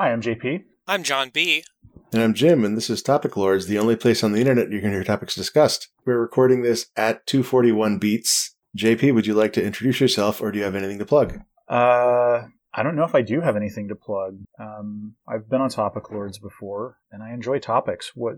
Hi, I'm JP. I'm John B. And I'm Jim, and this is Topic Lords, the only place on the internet you can hear topics discussed. We're recording this at 241 beats. JP, would you like to introduce yourself, or do you have anything to plug? Uh, I don't know if I do have anything to plug. Um, I've been on Topic Lords before, and I enjoy topics. What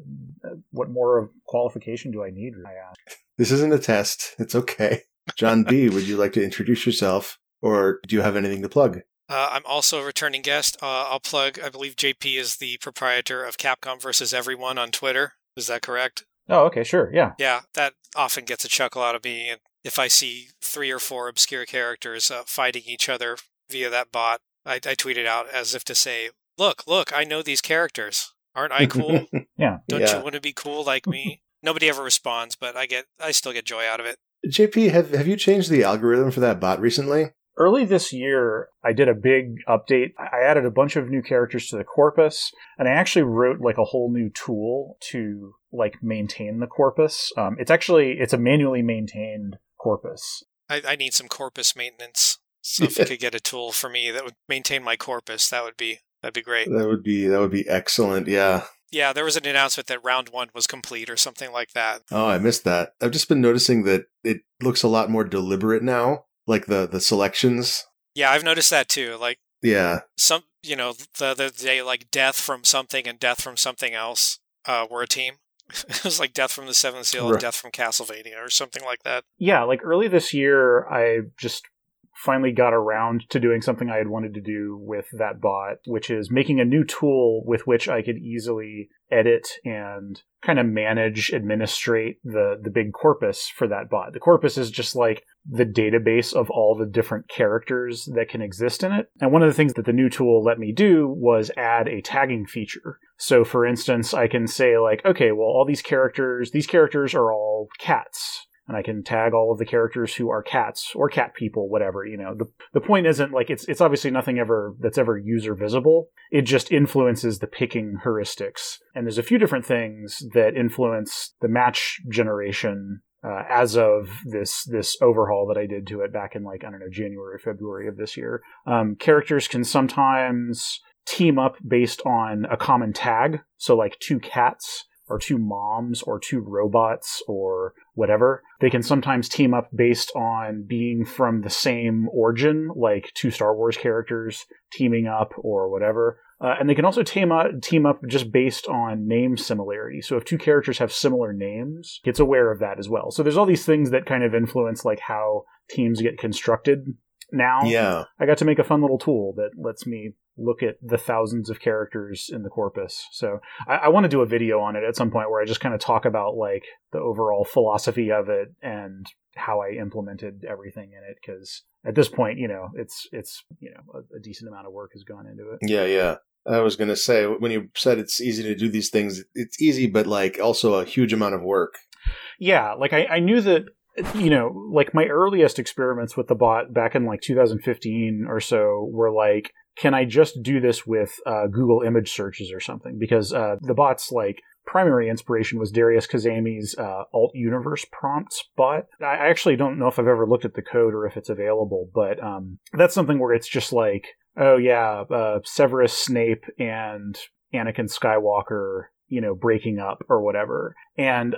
what more of qualification do I need? I ask. This isn't a test. It's okay. John B, would you like to introduce yourself, or do you have anything to plug? Uh, I'm also a returning guest. Uh, I'll plug. I believe JP is the proprietor of Capcom versus Everyone on Twitter. Is that correct? Oh, okay, sure, yeah. Yeah, that often gets a chuckle out of me. And if I see three or four obscure characters uh, fighting each other via that bot, I, I tweet it out as if to say, "Look, look, I know these characters. Aren't I cool? yeah. Don't Yeah. you want to be cool like me?" Nobody ever responds, but I get. I still get joy out of it. JP, have, have you changed the algorithm for that bot recently? Early this year, I did a big update. I added a bunch of new characters to the corpus, and I actually wrote like a whole new tool to like maintain the corpus. Um, it's actually it's a manually maintained corpus. I, I need some corpus maintenance. So if you could get a tool for me that would maintain my corpus, that would be that'd be great. That would be that would be excellent. Yeah. Yeah, there was an announcement that round one was complete or something like that. Oh, I missed that. I've just been noticing that it looks a lot more deliberate now. Like the the selections. Yeah, I've noticed that too. Like Yeah. some, you know, the other day, like death from something and death from something else uh, were a team. it was like death from the Seventh Seal and death from Castlevania or something like that. Yeah, like early this year, I just finally got around to doing something I had wanted to do with that bot, which is making a new tool with which I could easily edit and kind of manage, administrate the the big corpus for that bot. The corpus is just like the database of all the different characters that can exist in it. And one of the things that the new tool let me do was add a tagging feature. So for instance, I can say like, okay, well all these characters, these characters are all cats and I can tag all of the characters who are cats or cat people, whatever. You know, the the point isn't like it's it's obviously nothing ever that's ever user visible. It just influences the picking heuristics, and there's a few different things that influence the match generation. Uh, as of this this overhaul that I did to it back in like I don't know January February of this year, um, characters can sometimes team up based on a common tag. So like two cats or two moms or two robots or whatever. They can sometimes team up based on being from the same origin, like two Star Wars characters teaming up or whatever. Uh, and they can also team up, team up just based on name similarity. So if two characters have similar names, it's aware of that as well. So there's all these things that kind of influence like how teams get constructed now. Yeah. I got to make a fun little tool that lets me look at the thousands of characters in the corpus. So I, I want to do a video on it at some point where I just kind of talk about like the overall philosophy of it and how I implemented everything in it. Because at this point, you know, it's it's you know a, a decent amount of work has gone into it. Yeah, yeah. I was going to say, when you said it's easy to do these things, it's easy, but like also a huge amount of work. Yeah, like I, I knew that you know, like my earliest experiments with the bot back in like 2015 or so were like, can I just do this with uh, Google image searches or something? Because uh, the bot's like primary inspiration was Darius Kazemi's uh, alt universe prompts bot. I actually don't know if I've ever looked at the code or if it's available, but um, that's something where it's just like, oh yeah, uh, Severus Snape and Anakin Skywalker, you know, breaking up or whatever. And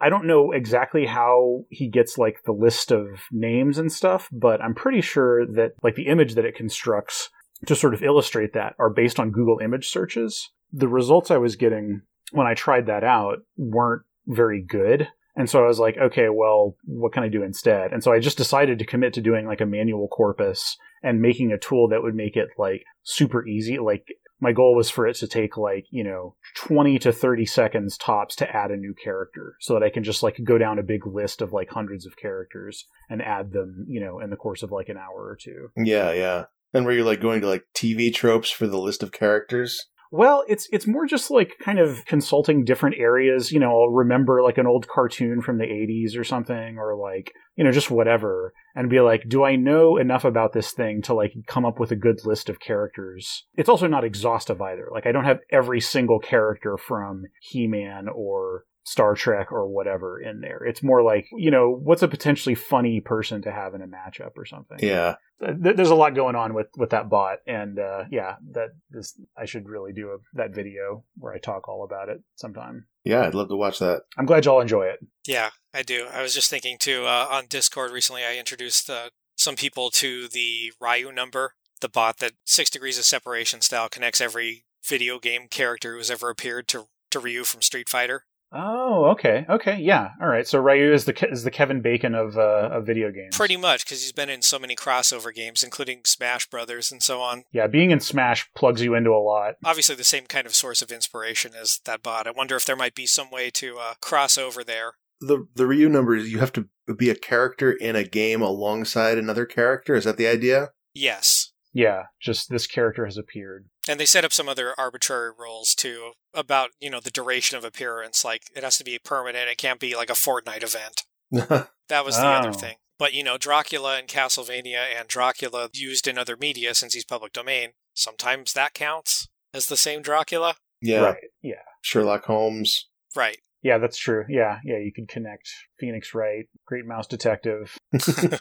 I don't know exactly how he gets like the list of names and stuff, but I'm pretty sure that like the image that it constructs to sort of illustrate that are based on Google image searches. The results I was getting when I tried that out weren't very good. And so I was like, okay, well, what can I do instead? And so I just decided to commit to doing like a manual corpus and making a tool that would make it like super easy. Like my goal was for it to take like, you know, 20 to 30 seconds tops to add a new character so that I can just like go down a big list of like hundreds of characters and add them, you know, in the course of like an hour or two. Yeah, yeah. And where you're like going to like TV tropes for the list of characters. Well, it's it's more just like kind of consulting different areas. You know, I'll remember like an old cartoon from the '80s or something, or like you know just whatever, and be like, do I know enough about this thing to like come up with a good list of characters? It's also not exhaustive either. Like I don't have every single character from He-Man or Star Trek or whatever in there. It's more like, you know, what's a potentially funny person to have in a matchup or something. Yeah. There's a lot going on with, with that bot. And uh, yeah, that this I should really do a, that video where I talk all about it sometime. Yeah, I'd love to watch that. I'm glad y'all enjoy it. Yeah, I do. I was just thinking too, uh, on Discord recently, I introduced uh, some people to the Ryu number, the bot that Six Degrees of Separation style connects every video game character who's ever appeared to, to Ryu from Street Fighter. Oh, okay, okay, yeah, all right. So Ryu is the is the Kevin Bacon of uh, of video games. Pretty much, because he's been in so many crossover games, including Smash Brothers and so on. Yeah, being in Smash plugs you into a lot. Obviously, the same kind of source of inspiration as that bot. I wonder if there might be some way to uh, cross over there. The the Ryu number is you have to be a character in a game alongside another character. Is that the idea? Yes. Yeah, just this character has appeared. And they set up some other arbitrary rules too about, you know, the duration of appearance. Like it has to be permanent. It can't be like a fortnight event. that was the oh. other thing. But, you know, Dracula and Castlevania and Dracula used in other media since he's public domain, sometimes that counts as the same Dracula. Yeah. Right. Yeah. Sherlock Holmes. Right. Yeah, that's true. Yeah, yeah, you could connect Phoenix Wright, Great Mouse Detective,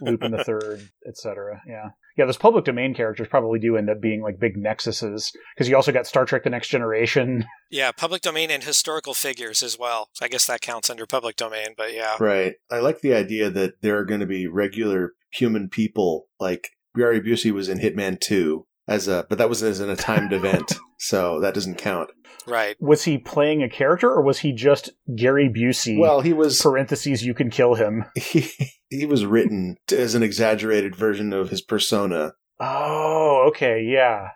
Lupin the Third, etc. Yeah, yeah. Those public domain characters probably do end up being like big nexuses because you also got Star Trek: The Next Generation. Yeah, public domain and historical figures as well. I guess that counts under public domain, but yeah. Right. I like the idea that there are going to be regular human people like Gary Busey was in Hitman Two as a, but that was as in a timed event, so that doesn't count. Right. Was he playing a character or was he just Gary Busey? Well, he was parentheses you can kill him. He he was written as an exaggerated version of his persona. Oh, okay, yeah.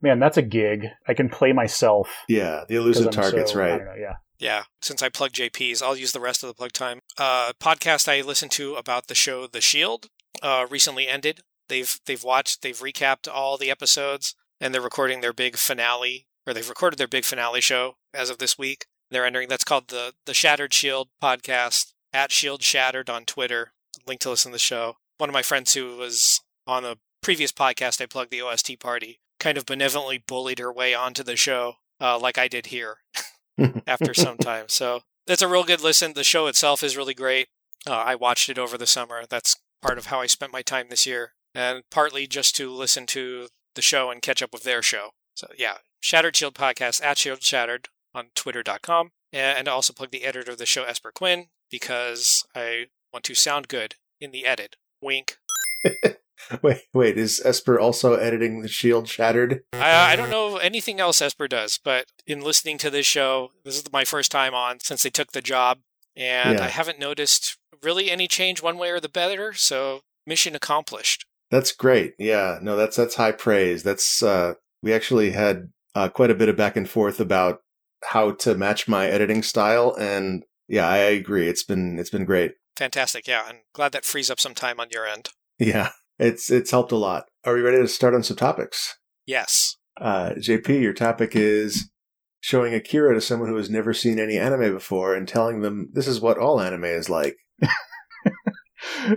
Man, that's a gig. I can play myself. Yeah, the elusive targets, so, right? Know, yeah. Yeah, since I plug JP's, I'll use the rest of the plug time. Uh, podcast I listened to about the show The Shield uh, recently ended. They've they've watched, they've recapped all the episodes, and they're recording their big finale or they've recorded their big finale show as of this week. They're entering. That's called the the Shattered Shield podcast at Shield Shattered on Twitter. Link to listen to the show. One of my friends who was on a previous podcast, I plugged the OST party, kind of benevolently bullied her way onto the show, uh, like I did here, after some time. So it's a real good listen. The show itself is really great. Uh, I watched it over the summer. That's part of how I spent my time this year, and partly just to listen to the show and catch up with their show. So yeah, Shattered Shield Podcast at Shield Shattered on twitter.com. And I also plug the editor of the show, Esper Quinn, because I want to sound good in the edit. Wink. wait, wait, is Esper also editing the Shield Shattered? I, I don't know anything else Esper does, but in listening to this show, this is my first time on since they took the job, and yeah. I haven't noticed really any change one way or the better, so mission accomplished. That's great. Yeah, no, that's that's high praise. That's uh we actually had uh, quite a bit of back and forth about how to match my editing style, and yeah, I agree. It's been it's been great. Fantastic. Yeah, I'm glad that frees up some time on your end. Yeah, it's it's helped a lot. Are we ready to start on some topics? Yes. Uh, JP, your topic is showing Akira to someone who has never seen any anime before and telling them this is what all anime is like.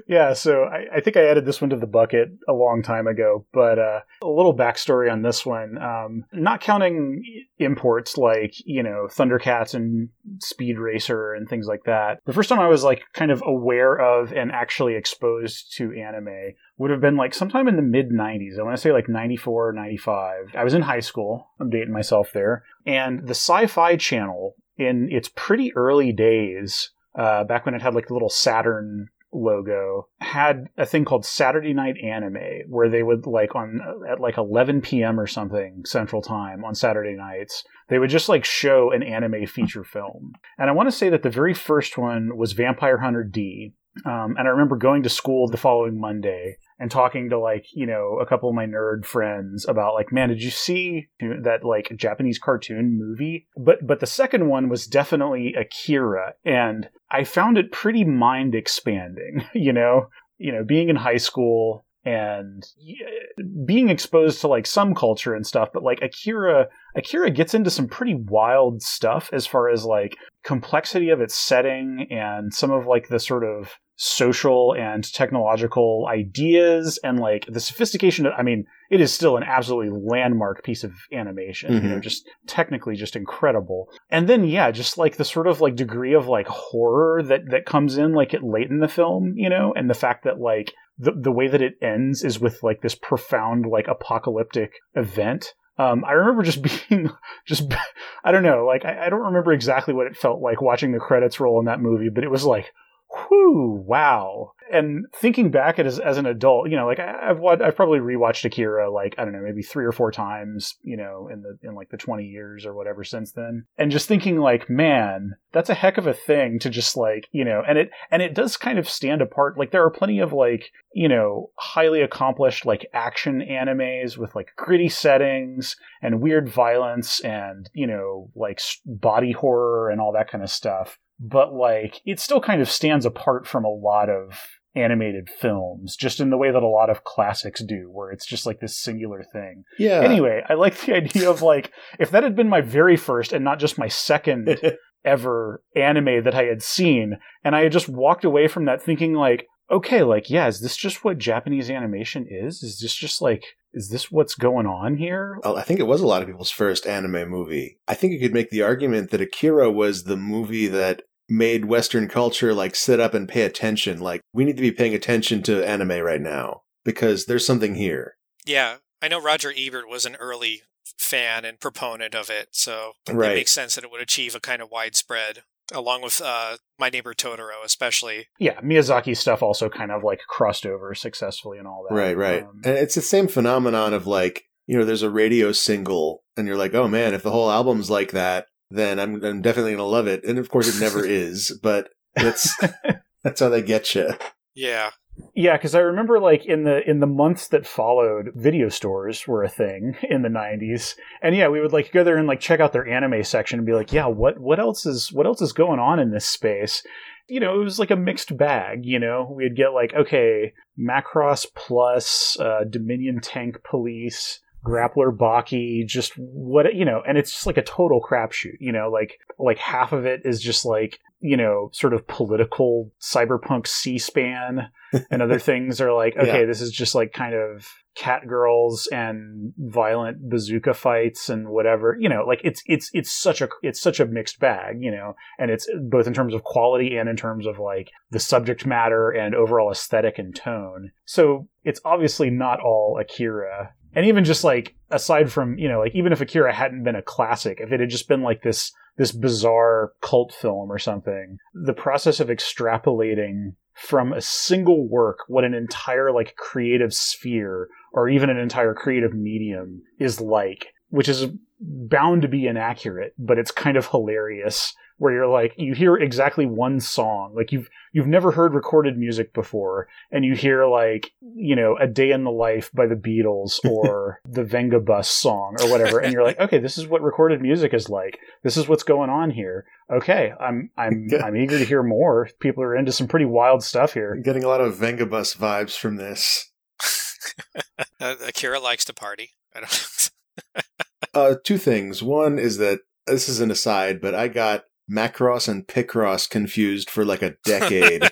yeah, so I, I, think I added this one to the bucket a long time ago, but uh, a little backstory on this one. Um, not counting imports like, you know, Thundercats and Speed Racer and things like that. The first time I was like kind of aware of and actually exposed to anime would have been like sometime in the mid 90s. I want to say like 94 or 95. I was in high school. I'm dating myself there. And the Sci Fi Channel, in its pretty early days, uh, back when it had like a little Saturn logo had a thing called Saturday Night Anime, where they would like on at like 11 p.m. or something Central Time on Saturday nights, they would just like show an anime feature film. And I want to say that the very first one was Vampire Hunter D. Um, and I remember going to school the following Monday and talking to like you know a couple of my nerd friends about like man did you see that like japanese cartoon movie but but the second one was definitely akira and i found it pretty mind expanding you know? You know being in high school and being exposed to like some culture and stuff but like akira akira gets into some pretty wild stuff as far as like complexity of its setting and some of like the sort of social and technological ideas and like the sophistication of, I mean, it is still an absolutely landmark piece of animation, mm-hmm. you know, mm-hmm. just technically just incredible. And then yeah, just like the sort of like degree of like horror that that comes in like it late in the film, you know, and the fact that like the the way that it ends is with like this profound like apocalyptic event. Um, I remember just being just I don't know, like I, I, don't remember exactly what it felt like watching the credits roll in that movie, but it was like, whoo, wow. And thinking back as, as an adult, you know, like I, have I've probably rewatched Akira like I don't know maybe three or four times, you know, in the in like the twenty years or whatever since then, and just thinking like, man, that's a heck of a thing to just like you know, and it and it does kind of stand apart. Like there are plenty of like you know highly accomplished like action animes with like gritty settings and weird violence and you know like body horror and all that kind of stuff but like it still kind of stands apart from a lot of animated films, just in the way that a lot of classics do, where it's just like this singular thing. Yeah. Anyway, I like the idea of like, if that had been my very first and not just my second ever anime that I had seen, and I had just walked away from that thinking like, okay, like, yeah, is this just what Japanese animation is? Is this just like, is this what's going on here? I think it was a lot of people's first anime movie. I think you could make the argument that Akira was the movie that made Western culture like sit up and pay attention. Like, we need to be paying attention to anime right now because there's something here. Yeah. I know Roger Ebert was an early fan and proponent of it, so right. it makes sense that it would achieve a kind of widespread, along with uh, My Neighbor Totoro, especially. Yeah, Miyazaki stuff also kind of like crossed over successfully and all that. Right, right. Um, and it's the same phenomenon of like, you know, there's a radio single, and you're like, oh man, if the whole album's like that, then I'm, I'm definitely going to love it. And of course, it never is, but that's that's how they get you. Yeah. Yeah, because I remember like in the in the months that followed, video stores were a thing in the '90s, and yeah, we would like go there and like check out their anime section and be like, yeah, what what else is what else is going on in this space? You know, it was like a mixed bag. You know, we'd get like okay, Macross Plus, uh, Dominion Tank Police, grappler Baki, just what you know, and it's just like a total crapshoot. You know, like like half of it is just like you know, sort of political cyberpunk C-SPAN, and other things are like, okay, yeah. this is just like kind of cat girls and violent bazooka fights and whatever. You know, like it's it's it's such a it's such a mixed bag. You know, and it's both in terms of quality and in terms of like the subject matter and overall aesthetic and tone. So it's obviously not all Akira and even just like aside from you know like even if akira hadn't been a classic if it had just been like this this bizarre cult film or something the process of extrapolating from a single work what an entire like creative sphere or even an entire creative medium is like which is bound to be inaccurate but it's kind of hilarious where you're like you hear exactly one song. Like you've you've never heard recorded music before and you hear like you know a day in the life by the beatles or the venga bus song or whatever and you're like okay this is what recorded music is like. This is what's going on here. Okay i'm i'm i'm eager to hear more. People are into some pretty wild stuff here. I'm getting a lot of venga bus vibes from this. Uh, akira likes to party. I don't uh, two things one is that this is an aside, but I got Macross and Picross confused for like a decade.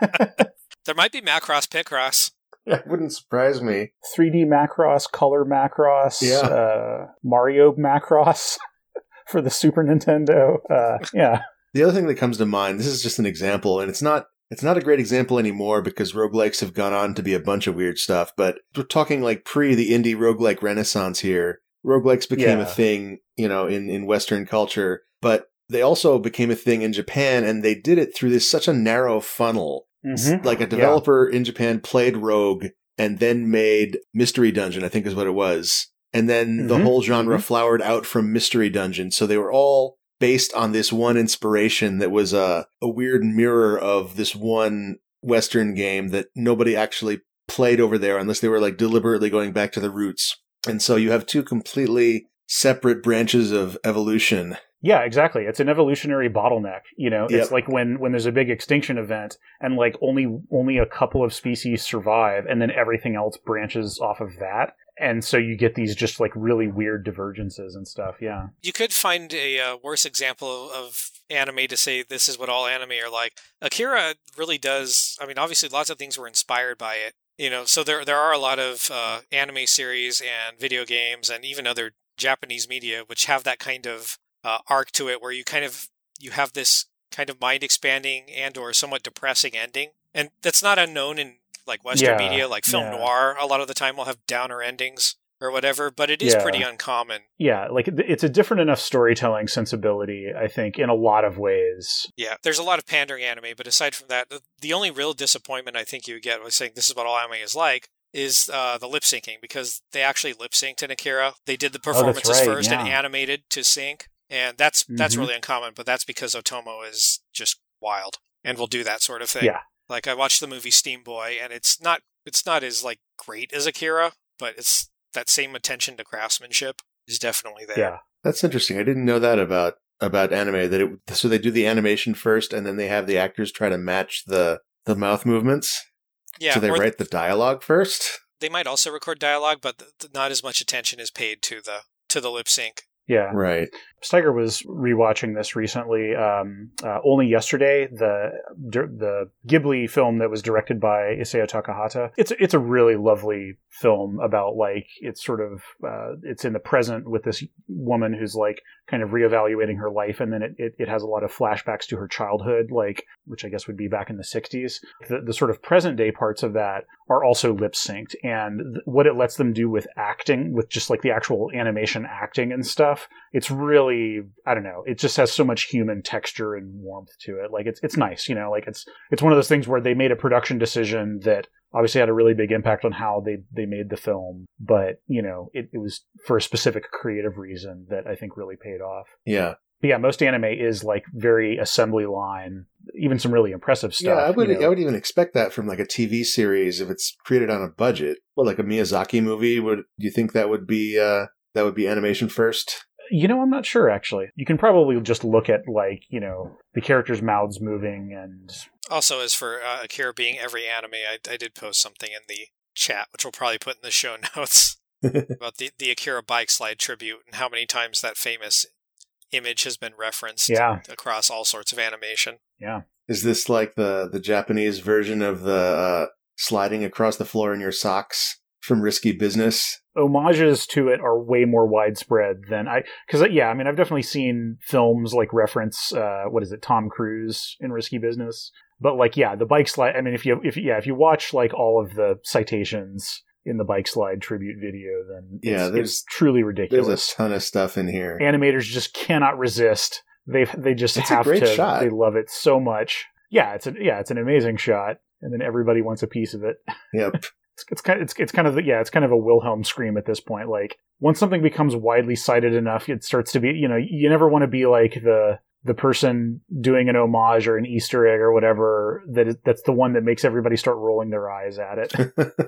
there might be Macross Picross. That wouldn't surprise me. 3D Macross, Color Macross, yeah. uh, Mario Macross for the Super Nintendo. Uh, yeah. The other thing that comes to mind, this is just an example, and it's not it's not a great example anymore because roguelikes have gone on to be a bunch of weird stuff, but we're talking like pre the indie roguelike renaissance here. Roguelikes became yeah. a thing, you know, in, in Western culture, but they also became a thing in Japan and they did it through this such a narrow funnel. Mm-hmm. Like a developer yeah. in Japan played Rogue and then made Mystery Dungeon, I think is what it was. And then mm-hmm. the whole genre mm-hmm. flowered out from Mystery Dungeon. So they were all based on this one inspiration that was a, a weird mirror of this one Western game that nobody actually played over there unless they were like deliberately going back to the roots. And so you have two completely separate branches of evolution yeah, exactly. It's an evolutionary bottleneck. You know, yep. it's like when when there's a big extinction event and like only only a couple of species survive, and then everything else branches off of that. and so you get these just like really weird divergences and stuff. Yeah, you could find a uh, worse example of anime to say this is what all anime are like. Akira really does. I mean, obviously, lots of things were inspired by it. You know, so there there are a lot of uh, anime series and video games and even other Japanese media which have that kind of uh, arc to it, where you kind of you have this kind of mind expanding and or somewhat depressing ending, and that's not unknown in like Western yeah, media, like film yeah. noir. A lot of the time will have downer endings or whatever, but it is yeah. pretty uncommon. Yeah, like it's a different enough storytelling sensibility, I think, in a lot of ways. Yeah, there's a lot of pandering anime, but aside from that, the only real disappointment I think you get with saying this is what all anime is like is uh, the lip syncing because they actually lip synced in Akira. They did the oh, performances oh, right, first yeah. and animated to sync, and that's mm-hmm. that's really uncommon. But that's because Otomo is just wild and will do that sort of thing. Yeah. Like I watched the movie Steam Boy, and it's not it's not as like great as Akira, but it's that same attention to craftsmanship is definitely there. Yeah, that's interesting. I didn't know that about about anime. That it, so they do the animation first, and then they have the actors try to match the the mouth movements. Yeah, so they write the dialogue first. They might also record dialogue, but not as much attention is paid to the to the lip sync. Yeah. Right. Steiger was rewatching this recently. Um, uh, only yesterday, the the Ghibli film that was directed by Isao Takahata. It's it's a really lovely film about like it's sort of uh, it's in the present with this woman who's like kind of reevaluating her life, and then it, it, it has a lot of flashbacks to her childhood, like which I guess would be back in the '60s. The, the sort of present day parts of that are also lip synced, and th- what it lets them do with acting, with just like the actual animation acting and stuff, it's really I don't know. It just has so much human texture and warmth to it. Like it's it's nice, you know. Like it's it's one of those things where they made a production decision that obviously had a really big impact on how they they made the film but you know it, it was for a specific creative reason that i think really paid off yeah but yeah most anime is like very assembly line even some really impressive stuff yeah i would you know? i would even expect that from like a tv series if it's created on a budget well like a miyazaki movie would do you think that would be uh that would be animation first you know, I'm not sure actually. You can probably just look at like, you know, the characters' mouths moving and also, as for uh, Akira being every anime, I, I did post something in the chat, which we'll probably put in the show notes, about the, the Akira bike slide tribute and how many times that famous image has been referenced yeah. across all sorts of animation. Yeah. Is this like the, the Japanese version of the uh, sliding across the floor in your socks from Risky Business? Homages to it are way more widespread than I, because yeah, I mean, I've definitely seen films like reference, uh, what is it, Tom Cruise in Risky Business, but like yeah the bike slide i mean if you if yeah if you watch like all of the citations in the bike slide tribute video then yeah there's it's truly ridiculous there's a ton of stuff in here. Animators just cannot resist. They they just it's have to. shot. they love it so much. Yeah it's a yeah it's an amazing shot and then everybody wants a piece of it. Yep it's, it's kind of, it's, it's kind of yeah it's kind of a wilhelm scream at this point like once something becomes widely cited enough it starts to be you know you never want to be like the the person doing an homage or an Easter egg or whatever that is, that's the one that makes everybody start rolling their eyes at it.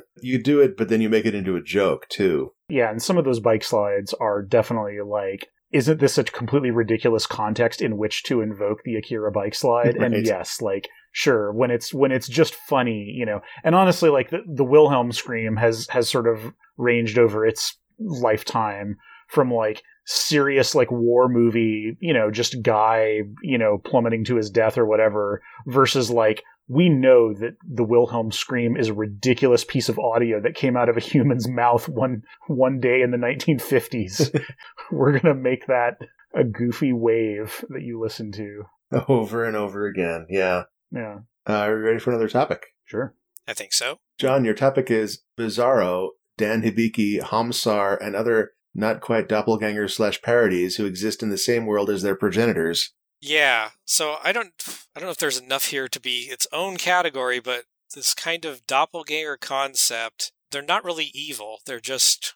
you do it, but then you make it into a joke too. Yeah, and some of those bike slides are definitely like, isn't this a completely ridiculous context in which to invoke the Akira bike slide? Right. And yes, like sure when it's when it's just funny, you know. And honestly, like the, the Wilhelm scream has has sort of ranged over its lifetime from like serious like war movie, you know, just guy, you know, plummeting to his death or whatever, versus like we know that the Wilhelm scream is a ridiculous piece of audio that came out of a human's mouth one one day in the 1950s. We're gonna make that a goofy wave that you listen to over and over again. Yeah, yeah. Uh, are you ready for another topic? Sure. I think so. John, your topic is Bizarro, Dan Hibiki, Homsar, and other not quite doppelgangers slash parodies who exist in the same world as their progenitors. Yeah, so I don't, I don't know if there's enough here to be its own category, but this kind of doppelganger concept, they're not really evil. They're just,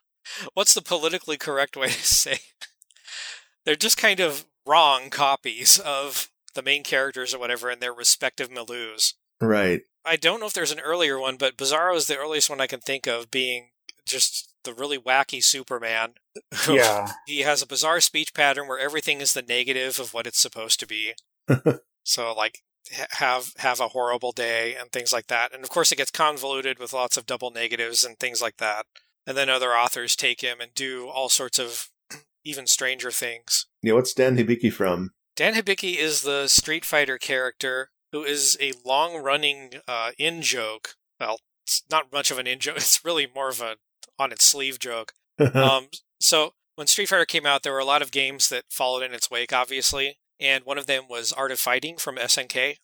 what's the politically correct way to say? they're just kind of wrong copies of the main characters or whatever in their respective milieus. Right. I don't know if there's an earlier one, but Bizarro is the earliest one I can think of being just the really wacky Superman. Yeah. he has a bizarre speech pattern where everything is the negative of what it's supposed to be. so like have have a horrible day and things like that. And of course it gets convoluted with lots of double negatives and things like that. and then other authors take him and do all sorts of even stranger things. Yeah, what's Dan Hibiki from? Dan Hibiki is the Street Fighter character who is a long running uh, in joke. Well, it's not much of an in joke, it's really more of a on its sleeve joke. um, so when Street Fighter came out, there were a lot of games that followed in its wake, obviously, and one of them was Art of Fighting from SNK,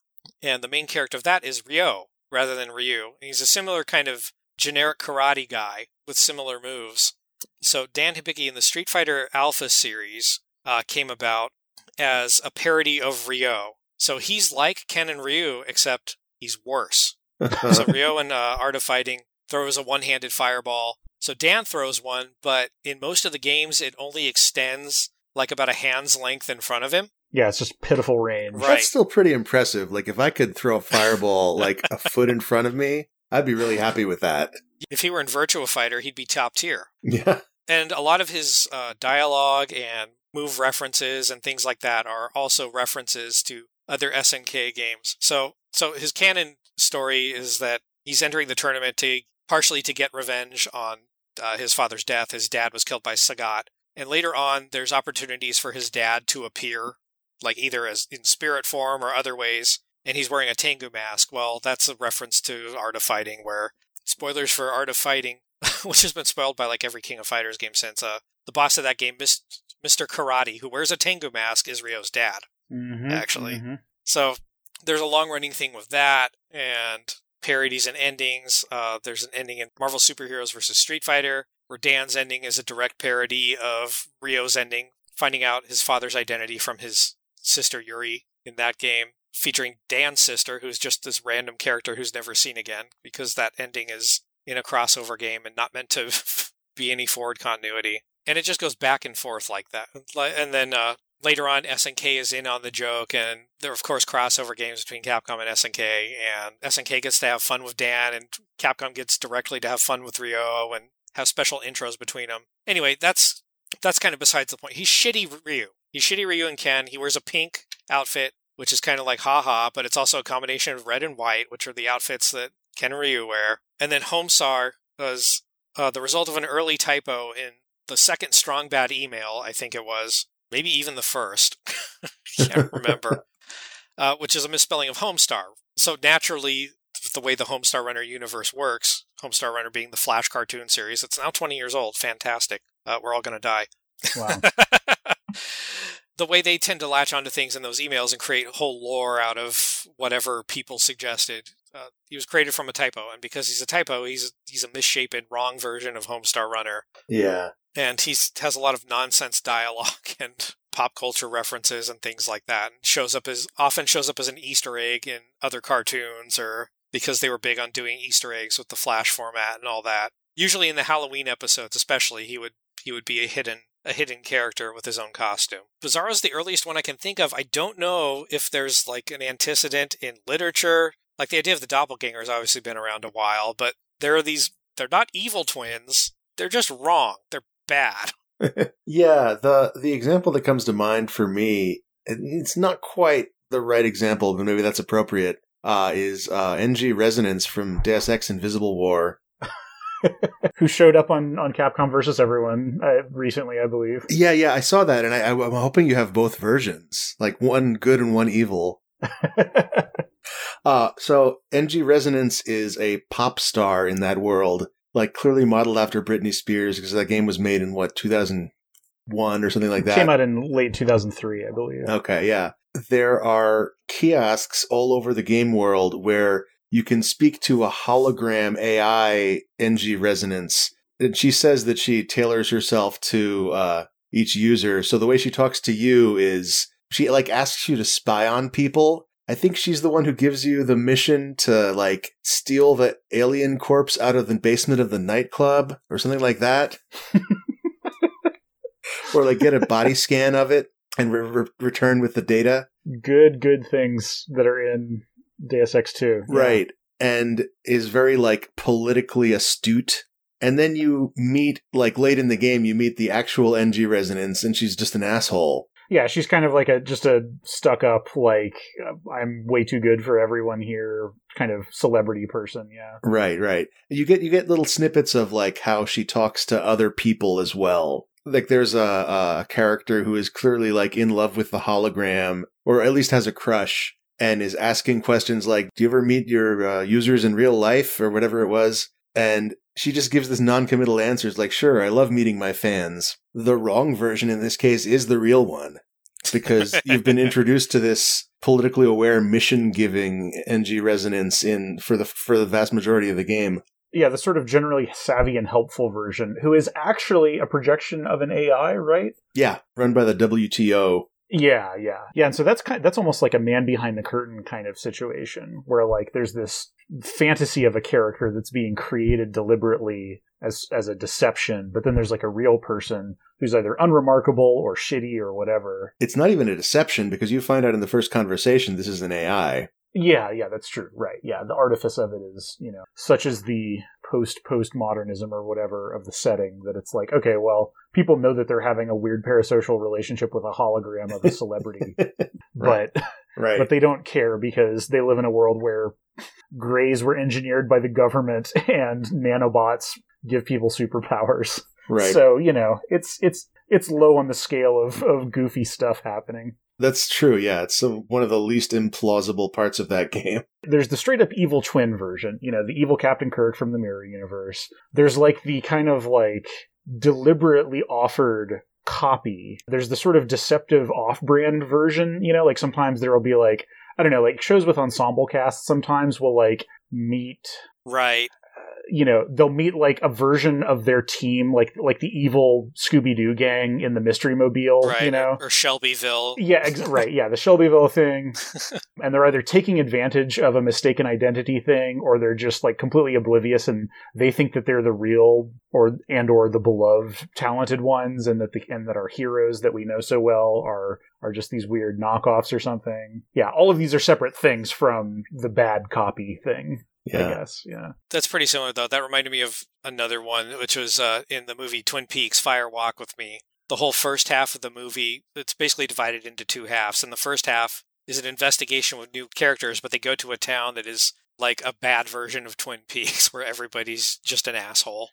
and the main character of that is Ryo rather than Ryu. He's a similar kind of generic karate guy with similar moves. So Dan Hibiki in the Street Fighter Alpha series uh, came about as a parody of Ryo. So he's like Ken and Ryu, except he's worse. so Ryo in uh, Art of Fighting throws a one-handed fireball. So Dan throws one, but in most of the games, it only extends like about a hand's length in front of him. Yeah, it's just pitiful range. Right. That's still pretty impressive. Like if I could throw a fireball like a foot in front of me, I'd be really happy with that. If he were in Virtua Fighter, he'd be top tier. Yeah. And a lot of his uh, dialogue and move references and things like that are also references to other SNK games. So, so his canon story is that he's entering the tournament to partially to get revenge on uh, his father's death. His dad was killed by Sagat, and later on, there's opportunities for his dad to appear, like either as in spirit form or other ways. And he's wearing a Tengu mask. Well, that's a reference to Art of Fighting, where spoilers for Art of Fighting, which has been spoiled by like every King of Fighters game since. Uh, the boss of that game, Mr. Karate, who wears a Tengu mask, is Ryo's dad. Mhm, Actually. mhm. So there's a long running thing with that and parodies and endings. Uh, there's an ending in Marvel Superheroes versus Street Fighter where Dan's ending is a direct parody of Ryo's ending, finding out his father's identity from his sister Yuri in that game, featuring Dan's sister, who's just this random character who's never seen again because that ending is in a crossover game and not meant to be any forward continuity. And it just goes back and forth like that. And then uh, later on, SNK is in on the joke, and there are, of course, crossover games between Capcom and SNK. And SNK gets to have fun with Dan, and Capcom gets directly to have fun with Ryo and have special intros between them. Anyway, that's that's kind of besides the point. He's shitty Ryu. He's shitty Ryu and Ken. He wears a pink outfit, which is kind of like haha, but it's also a combination of red and white, which are the outfits that Ken and Ryu wear. And then Homsar was uh, the result of an early typo in the second Strong Bad email, I think it was, maybe even the first. Can't remember. Uh, which is a misspelling of Homestar. So naturally, the way the Homestar Runner universe works, Homestar Runner being the Flash cartoon series, it's now 20 years old. Fantastic. Uh, we're all going to die. Wow. the way they tend to latch onto things in those emails and create whole lore out of whatever people suggested. Uh, he was created from a typo, and because he's a typo, he's he's a misshapen, wrong version of Homestar Runner, Yeah. And he has a lot of nonsense dialogue and pop culture references and things like that. And shows up as often shows up as an Easter egg in other cartoons, or because they were big on doing Easter eggs with the Flash format and all that. Usually in the Halloween episodes, especially, he would he would be a hidden a hidden character with his own costume. Bizarro's the earliest one I can think of. I don't know if there's like an antecedent in literature. Like the idea of the doppelganger has obviously been around a while, but there are these they're not evil twins. They're just wrong. They're bad. yeah, the the example that comes to mind for me, it's not quite the right example, but maybe that's appropriate. Uh, is uh, NG Resonance from Deus Ex Invisible War. Who showed up on, on Capcom versus everyone uh, recently, I believe. Yeah, yeah, I saw that, and I, I, I'm hoping you have both versions, like one good and one evil. Uh, so NG Resonance is a pop star in that world, like clearly modeled after Britney Spears, because that game was made in what 2001 or something like that. Came out in late 2003, I believe. Okay, yeah. There are kiosks all over the game world where you can speak to a hologram AI NG resonance. And she says that she tailors herself to uh, each user. So the way she talks to you is she like asks you to spy on people. I think she's the one who gives you the mission to like steal the alien corpse out of the basement of the nightclub or something like that. or like get a body scan of it and re- re- return with the data. Good, good things that are in Deus Ex 2. Yeah. Right. And is very like politically astute. And then you meet, like late in the game, you meet the actual NG resonance and she's just an asshole. Yeah, she's kind of like a just a stuck up like I'm way too good for everyone here kind of celebrity person. Yeah, right, right. You get you get little snippets of like how she talks to other people as well. Like there's a, a character who is clearly like in love with the hologram, or at least has a crush, and is asking questions like, "Do you ever meet your uh, users in real life?" or whatever it was. And she just gives this non-committal answers like, "Sure, I love meeting my fans." The wrong version in this case is the real one because you've been introduced to this politically aware mission giving NG resonance in for the for the vast majority of the game. Yeah, the sort of generally savvy and helpful version, who is actually a projection of an AI, right? Yeah, run by the WTO. Yeah, yeah, yeah, and so that's kind. Of, that's almost like a man behind the curtain kind of situation, where like there's this fantasy of a character that's being created deliberately as as a deception, but then there's like a real person who's either unremarkable or shitty or whatever. It's not even a deception because you find out in the first conversation this is an AI. Yeah, yeah, that's true. Right. Yeah, the artifice of it is, you know, such as the post postmodernism or whatever of the setting that it's like, okay, well, people know that they're having a weird parasocial relationship with a hologram of a celebrity, right. but right. but they don't care because they live in a world where grays were engineered by the government and nanobots give people superpowers. Right. So, you know, it's it's it's low on the scale of, of goofy stuff happening. That's true. Yeah, it's some, one of the least implausible parts of that game. There's the straight up evil twin version, you know, the evil Captain Kirk from the Mirror Universe. There's like the kind of like deliberately offered copy. There's the sort of deceptive off brand version, you know, like sometimes there will be like, I don't know, like shows with ensemble casts sometimes will like meet Right. You know they'll meet like a version of their team like like the evil scooby-doo gang in the mystery mobile Right. you know Or Shelbyville. yeah ex- right yeah the shelbyville thing and they're either taking advantage of a mistaken identity thing or they're just like completely oblivious and they think that they're the real or and or the beloved talented ones and that the and that our heroes that we know so well are are just these weird knockoffs or something yeah all of these are separate things from the bad copy thing i Yeah. guess yeah That's pretty similar, though. That reminded me of another one, which was uh, in the movie Twin Peaks Fire Walk with Me. The whole first half of the movie, it's basically divided into two halves. And the first half is an investigation with new characters, but they go to a town that is like a bad version of Twin Peaks, where everybody's just an asshole.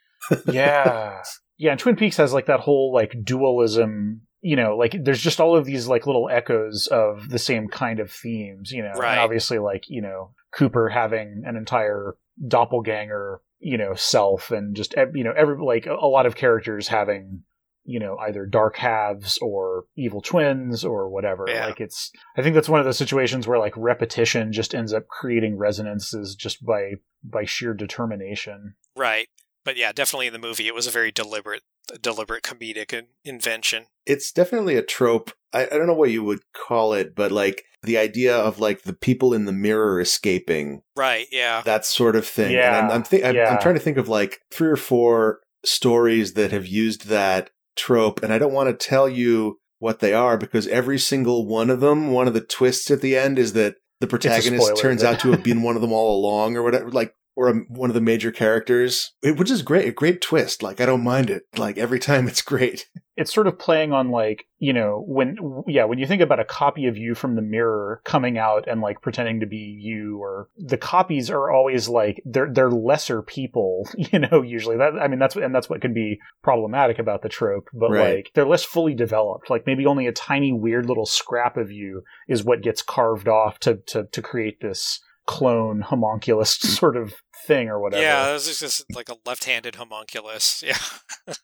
yeah yeah and twin peaks has like that whole like dualism you know like there's just all of these like little echoes of the same kind of themes you know Right. and obviously like you know cooper having an entire doppelganger you know self and just you know every like a lot of characters having you know either dark halves or evil twins or whatever Yeah. like it's i think that's one of those situations where like repetition just ends up creating resonances just by by sheer determination Right. But yeah, definitely in the movie, it was a very deliberate, deliberate comedic invention. It's definitely a trope. I, I don't know what you would call it, but like the idea of like the people in the mirror escaping, Right. Yeah. that sort of thing. Yeah, And I'm, I'm, thi- I'm, yeah. I'm trying to think of like three or four stories that have used that trope, and I don't want to tell you what they are because every single one of them, one of the twists at the end is that the protagonist spoiler, turns but- out to have been one of them all along or whatever, like, or a, one of the major characters, it- which is great, a great twist. Like, I don't mind it. Like, every time it's great. it's sort of playing on like you know when yeah when you think about a copy of you from the mirror coming out and like pretending to be you or the copies are always like they're they're lesser people you know usually that i mean that's and that's what can be problematic about the trope but Right. like they're less fully developed like maybe only a tiny weird little scrap of you is what gets carved off to to to create this clone homunculus sort of thing or whatever Yeah, this is just- just like a left-handed homunculus. Yeah.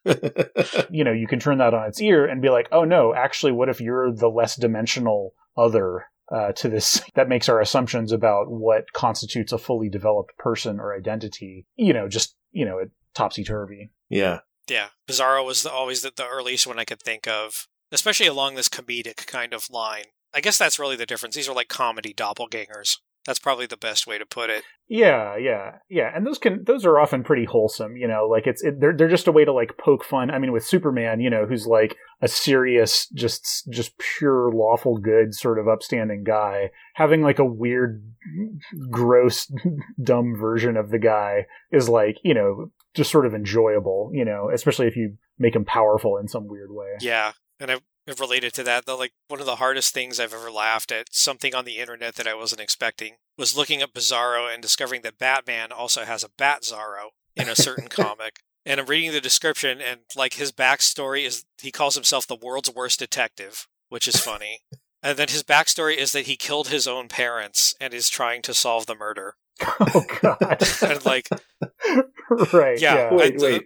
you know, you can turn that on its ear and be like, oh no, actually, what if you're the less dimensional other uh, to this? That makes our assumptions about what constitutes a fully developed person or identity, you know, just, you know, topsy turvy. yeah. Yeah, Bizarro was the, always the, the earliest one I could think of, especially along this comedic kind of line. I guess that's really the difference. These are like comedy doppelgangers. That's probably the best way to put it. Yeah, yeah, yeah, and those can those are often pretty wholesome, you know. Like it's it, they're they're just a way to like poke fun. I mean, with Superman, you know, who's like a serious, just just pure lawful good sort of upstanding guy, having like a weird, gross, dumb version of the guy is like you know just sort of enjoyable, you know, especially if you make him powerful in some weird way. Yeah, and I related to that, the like one of the hardest things I've ever laughed at something on the internet that I wasn't expecting was looking up Bizarro and discovering that Batman also has a Bat Zarro in a certain comic. And I'm reading the description, and like his backstory is he calls himself the world's worst detective, which is funny. and then his backstory is that he killed his own parents and is trying to solve the murder. Oh God! and like, right? Yeah, Yeah. Wait, I- uh, wait.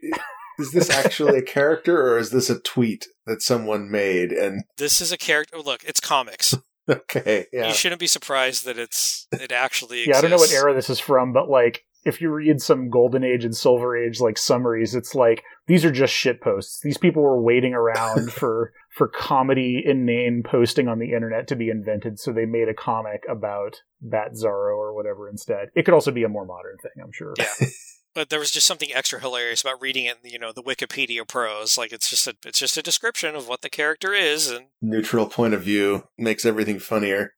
Is this actually a character or is this a tweet that someone made? And this is a character. Oh, look, it's comics. okay, yeah. You shouldn't be surprised that it's it actually exists. Yeah, I don't know what era this is from, but like if you read some golden age and silver age like summaries, it's like these are just shit posts. These people were waiting around for for comedy inane posting on the internet to be invented, so they made a comic about Bat Zarro or whatever instead. It could also be a more modern thing, I'm sure. Yeah. But there was just something extra hilarious about reading it, in, you know, the Wikipedia prose. Like it's just a it's just a description of what the character is, and Neutral point of view makes everything funnier.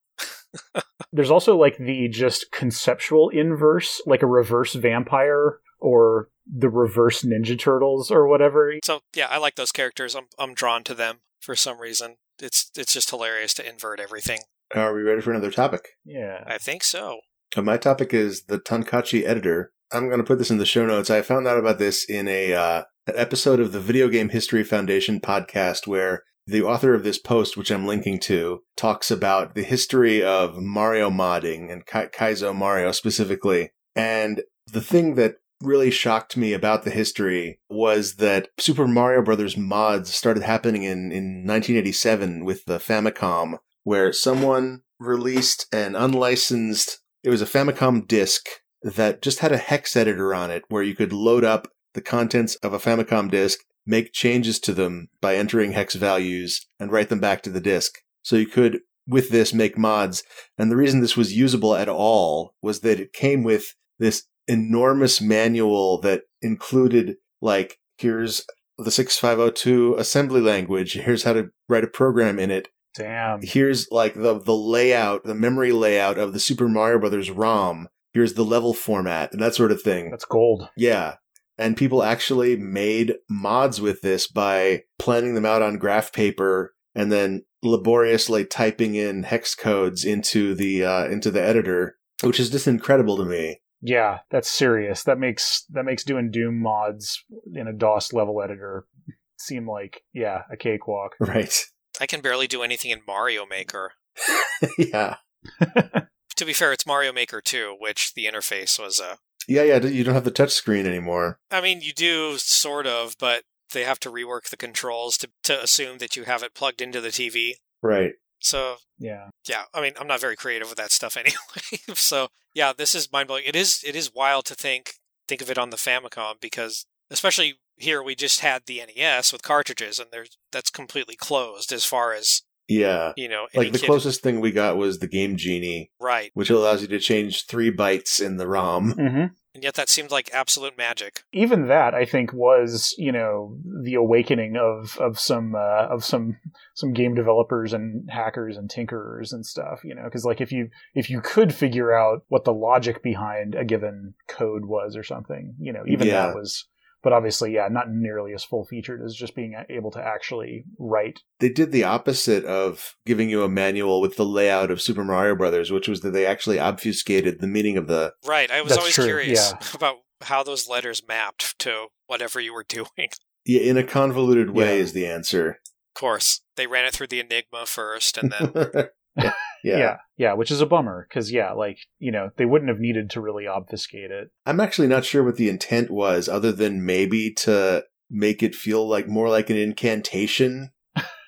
There's also like the just conceptual inverse, like a reverse vampire or the reverse Ninja Turtles or whatever. so yeah, I like those characters. I'm I'm drawn to them for some reason. It's it's just hilarious to invert everything. Are we ready for another topic? Yeah. I think so. Uh, My topic is the Tonkachi editor. I'm going to put this in the show notes. I found out about this in a uh, episode of the Video Game History Foundation podcast where the author of this post, which I'm linking to, talks about the history of Mario modding and Ka- Kaizo Mario specifically. And the thing that really shocked me about the history was that Super Mario Brothers mods started happening in, in 1987 with the Famicom, where someone released an unlicensed, it was a Famicom disc that just had a hex editor on it where you could load up the contents of a Famicom disc, make changes to them by entering hex values, and write them back to the disc. So you could, with this, make mods. And the reason this was usable at all was that it came with this enormous manual that included, like, here's the 6502 assembly language, here's how to write a program in it, Damn. here's like the the layout, the memory layout of the Super Mario Brothers ROM. Here's the level format and that sort of thing. That's gold. Yeah. And people actually made mods with this by planning them out on graph paper and then laboriously typing in hex codes into the uh, into the editor, which is just incredible to me. Yeah, that's serious. That makes that makes doing Doom mods in a DOS level editor seem like yeah, a cakewalk. Right. I can barely do anything in Mario Maker. yeah. To be fair, it's Mario Maker 2, which the interface was uh Yeah, yeah, you don't have the touch screen anymore. I mean, you do sort of, but they have to rework the controls to to assume that you have it plugged into the TV. Right. So Yeah. yeah, I mean, I'm not very creative with that stuff anyway. so yeah, this is mind blowing. It is it is wild to think think of it on the Famicom because especially here we just had the NES with cartridges and there's that's completely closed as far as Yeah. you know Like the kid- closest thing we got was the Game Genie, right, which allows you to change three bytes in the ROM. hmm and yet that seemed like absolute magic. Even that, I think, was you know the awakening of of some uh, of some some game developers and hackers and tinkerers and stuff. You know, because like if you if you could figure out what the logic behind a given code was or something, you know, even Yeah. that was. But obviously, yeah, not nearly as full featured as just being able to actually write They did the opposite of giving you a manual with the layout of Super Mario Brothers, which was that they actually obfuscated the meaning of the. Right, I was That's always true, curious yeah. about how those letters mapped to whatever you were doing. Yeah, in a convoluted way Yeah. is the answer. Of course, they ran it through the Enigma first, and then yeah. yeah yeah which is a bummer because yeah like you know they wouldn't have needed to really obfuscate it I'm actually not sure what the intent was, other than maybe to make it feel like more like an incantation.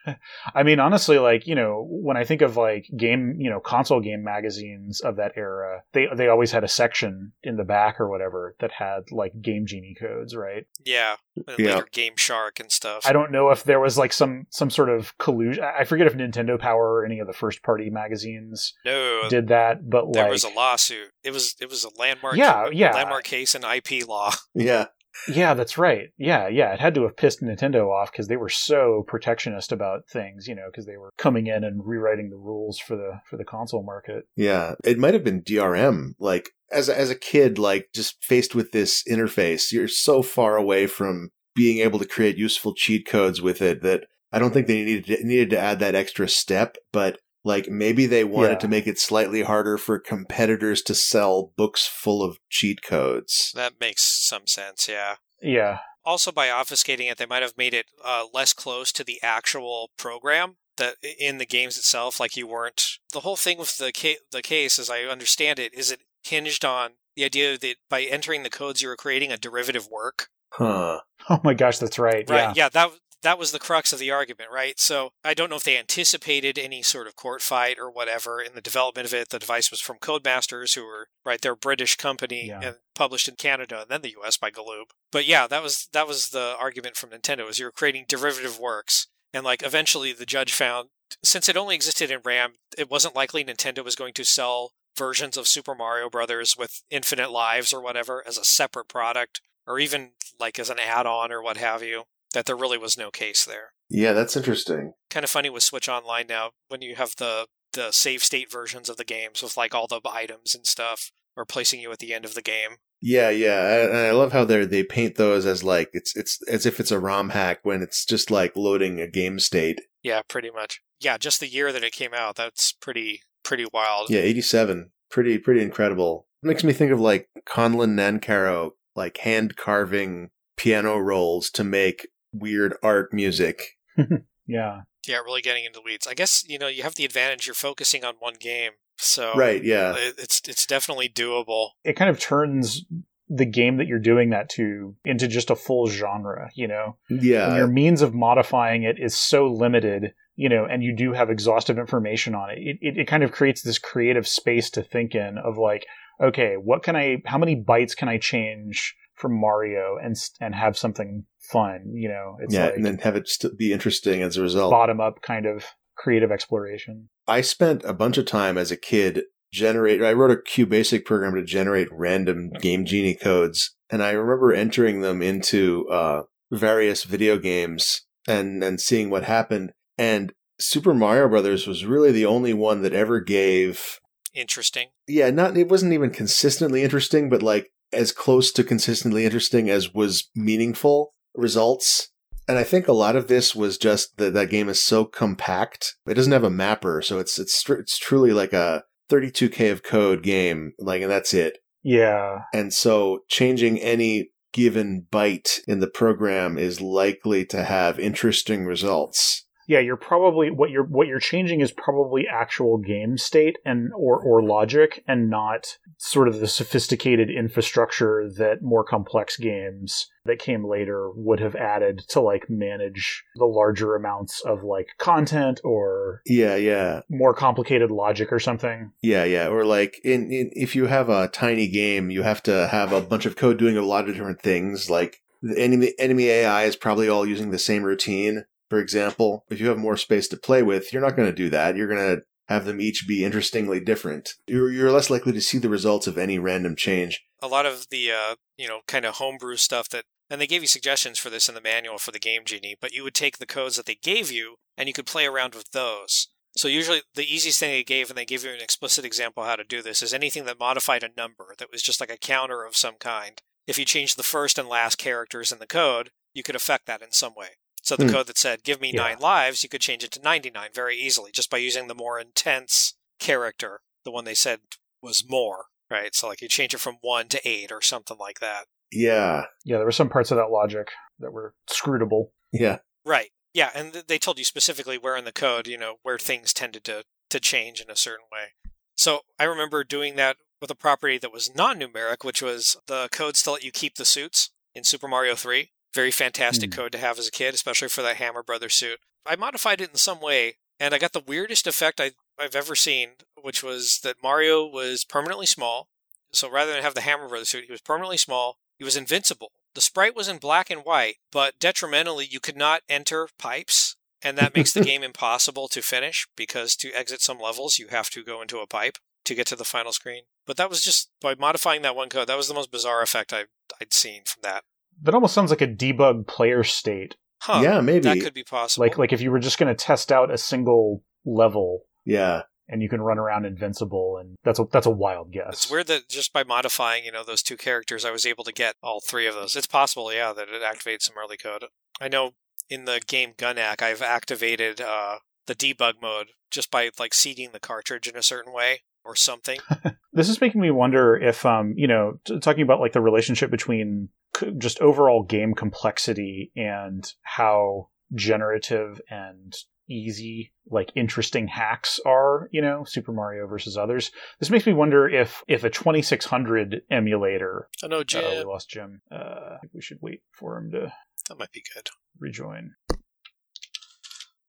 i mean honestly like you know when i think of like game you know console game magazines of that era they they always had a section in the back or whatever that had like game genie codes right yeah, and Yeah. later Game Shark and stuff. i don't know if there was like some some sort of collusion i I forget if nintendo power or any of the first party magazines no, did that but there like was a lawsuit. It was it was a landmark. Yeah, yeah. landmark case in IP law. Yeah. Yeah, that's right. Yeah, yeah. It had to have pissed Nintendo off because they were so protectionist about things, you know, because they were coming in and rewriting the rules for the for the console market. Yeah. It might have been DRM. Like, as as a kid, like, just faced with this interface, you're so far away from being able to create useful cheat codes with it that I don't think they needed to, needed to add that extra step, but like maybe they wanted Yeah. to make it slightly harder for competitors to sell books full of cheat codes. That makes some sense, yeah. Yeah. Also, by obfuscating it, they might have made it uh, less close to the actual program that in the games itself. Like you weren't. The whole thing with the ca- the case, as I understand it, is it hinged on the idea that by entering the codes, you were creating a derivative work. Huh. Oh my gosh, that's right. Right. Yeah. Yeah. that that was the crux of the argument, right? So I don't know if they anticipated any sort of court fight or whatever in the development of it. The device was from Codemasters, who were right, they're a British company Yeah. and published in Canada and then the US by Galoob. But yeah, that was that was the argument from Nintendo is you were creating derivative works. And like eventually the judge found since it only existed in RAM, it wasn't likely Nintendo was going to sell versions of Super Mario Brothers with infinite lives or whatever as a separate product or even like as an add-on or what have you that there really was no case there. Yeah, that's interesting. Kind of funny with Switch Online now when you have the the save state versions of the games with like all the items and stuff or placing you at the end of the game. Yeah, yeah, and I love how they they paint those as like it's it's as if it's a ROM hack when it's just like loading a game state. Yeah, pretty much. Yeah, just the year that it came out, that's pretty pretty wild. Yeah, eighty seven, pretty pretty incredible. makes me think of like Conlon Nancarrow, like hand carving piano rolls to make weird art music. Yeah. Yeah, really getting into the weeds. I guess, you know, you have the advantage you're focusing on one game. So Right? Yeah. it- it's it's definitely doable. It kind of turns the game that you're doing that to into just a full genre, you know? When Yeah. your means of modifying it is so limited, you know, and you do have exhaustive information on it, it, it, it kind of creates this creative space to think in of like, okay, what can I, how many bytes can I change from Mario and and have something fun, you know? It's yeah, like and then have it st- be interesting as a result. bottom up kind of creative exploration. I spent a bunch of time as a kid generate. I wrote a QBasic program to generate random Game Genie codes, and I remember entering them into uh, various video games and and seeing what happened. And Super Mario Brothers was really the only one that ever gave. Interesting. Yeah, not it wasn't even consistently interesting, but like as close to consistently interesting as was meaningful results. And I think a lot of this was just that that game is so compact. It doesn't have a mapper, so it's it's it's truly like a 32k of code game, like, and that's it. Yeah. And so changing any given byte in the program is likely to have interesting results. Yeah, you're probably what you're what you're changing is probably actual game state and or or logic and not sort of the sophisticated infrastructure that more complex games that came later would have added to like manage the larger amounts of like content or Yeah, yeah. more complicated logic or something. Yeah, yeah. Or like in, in if you have a tiny game, you have to have a bunch of code doing a lot of different things. Like the enemy enemy AI is probably all using the same routine. For example, if you have more space to play with, you're not going to do that. You're going to have them each be interestingly different. You're, you're less likely to see the results of any random change. a lot of the uh, you know kind of homebrew stuff that and they gave you suggestions for this in the manual for the game genie but you would take the codes that they gave you and you could play around with those so usually the easiest thing they gave and they give you an explicit example how to do this is anything that modified a number that was just like a counter of some kind if you changed the first and last characters in the code you could affect that in some way so the Hmm. code that said give me Yeah. nine lives you could change it to 99 very easily just by using the more intense character the one they said was more right? So like you change it from one to eight or something like that. Yeah, Yeah, there were some parts of that logic that were scrutable. yeah, right. Yeah and th- they told you specifically where in the code you know where things tended to to change in a certain way. So i remember doing that with a property that was non-numeric which was the codes to let you keep the suits in super mario 3 very fantastic Hmm. code to have as a kid especially for that hammer brothers suit. I modified it in some way and i got the weirdest effect I, i've ever seen which was that mario was permanently small. So rather than have the hammer brothers suit he was permanently small. He was invincible. The sprite was in black and white but detrimentally you could not enter pipes and that makes the game impossible to finish because to exit some levels you have to go into a pipe to get to the final screen. But that was just by modifying that one code that was the most bizarre effect I, i'd seen from that That almost sounds like a debug player state. huh yeah. Maybe. that could be possible Like like if you were just going to test out a single level yeah, and you can run around invincible and that's a that's a wild guess. It's weird that just by modifying, you know, those two characters, I was able to get all three of those. It's possible, yeah, that it activates some early code. I know in the game Gun-Nac, I've activated uh, the debug mode just by like seeding the cartridge in a certain way or something. This is making me wonder if, um, you know, t- talking about like the relationship between c- just overall game complexity and how generative and easy, like interesting hacks are, you know, Super Mario versus others. This makes me wonder if if a 2600 emulator. Oh no, Jim. Uh-oh, we lost Jim. Uh, I think we should wait for him to That might be good. rejoin.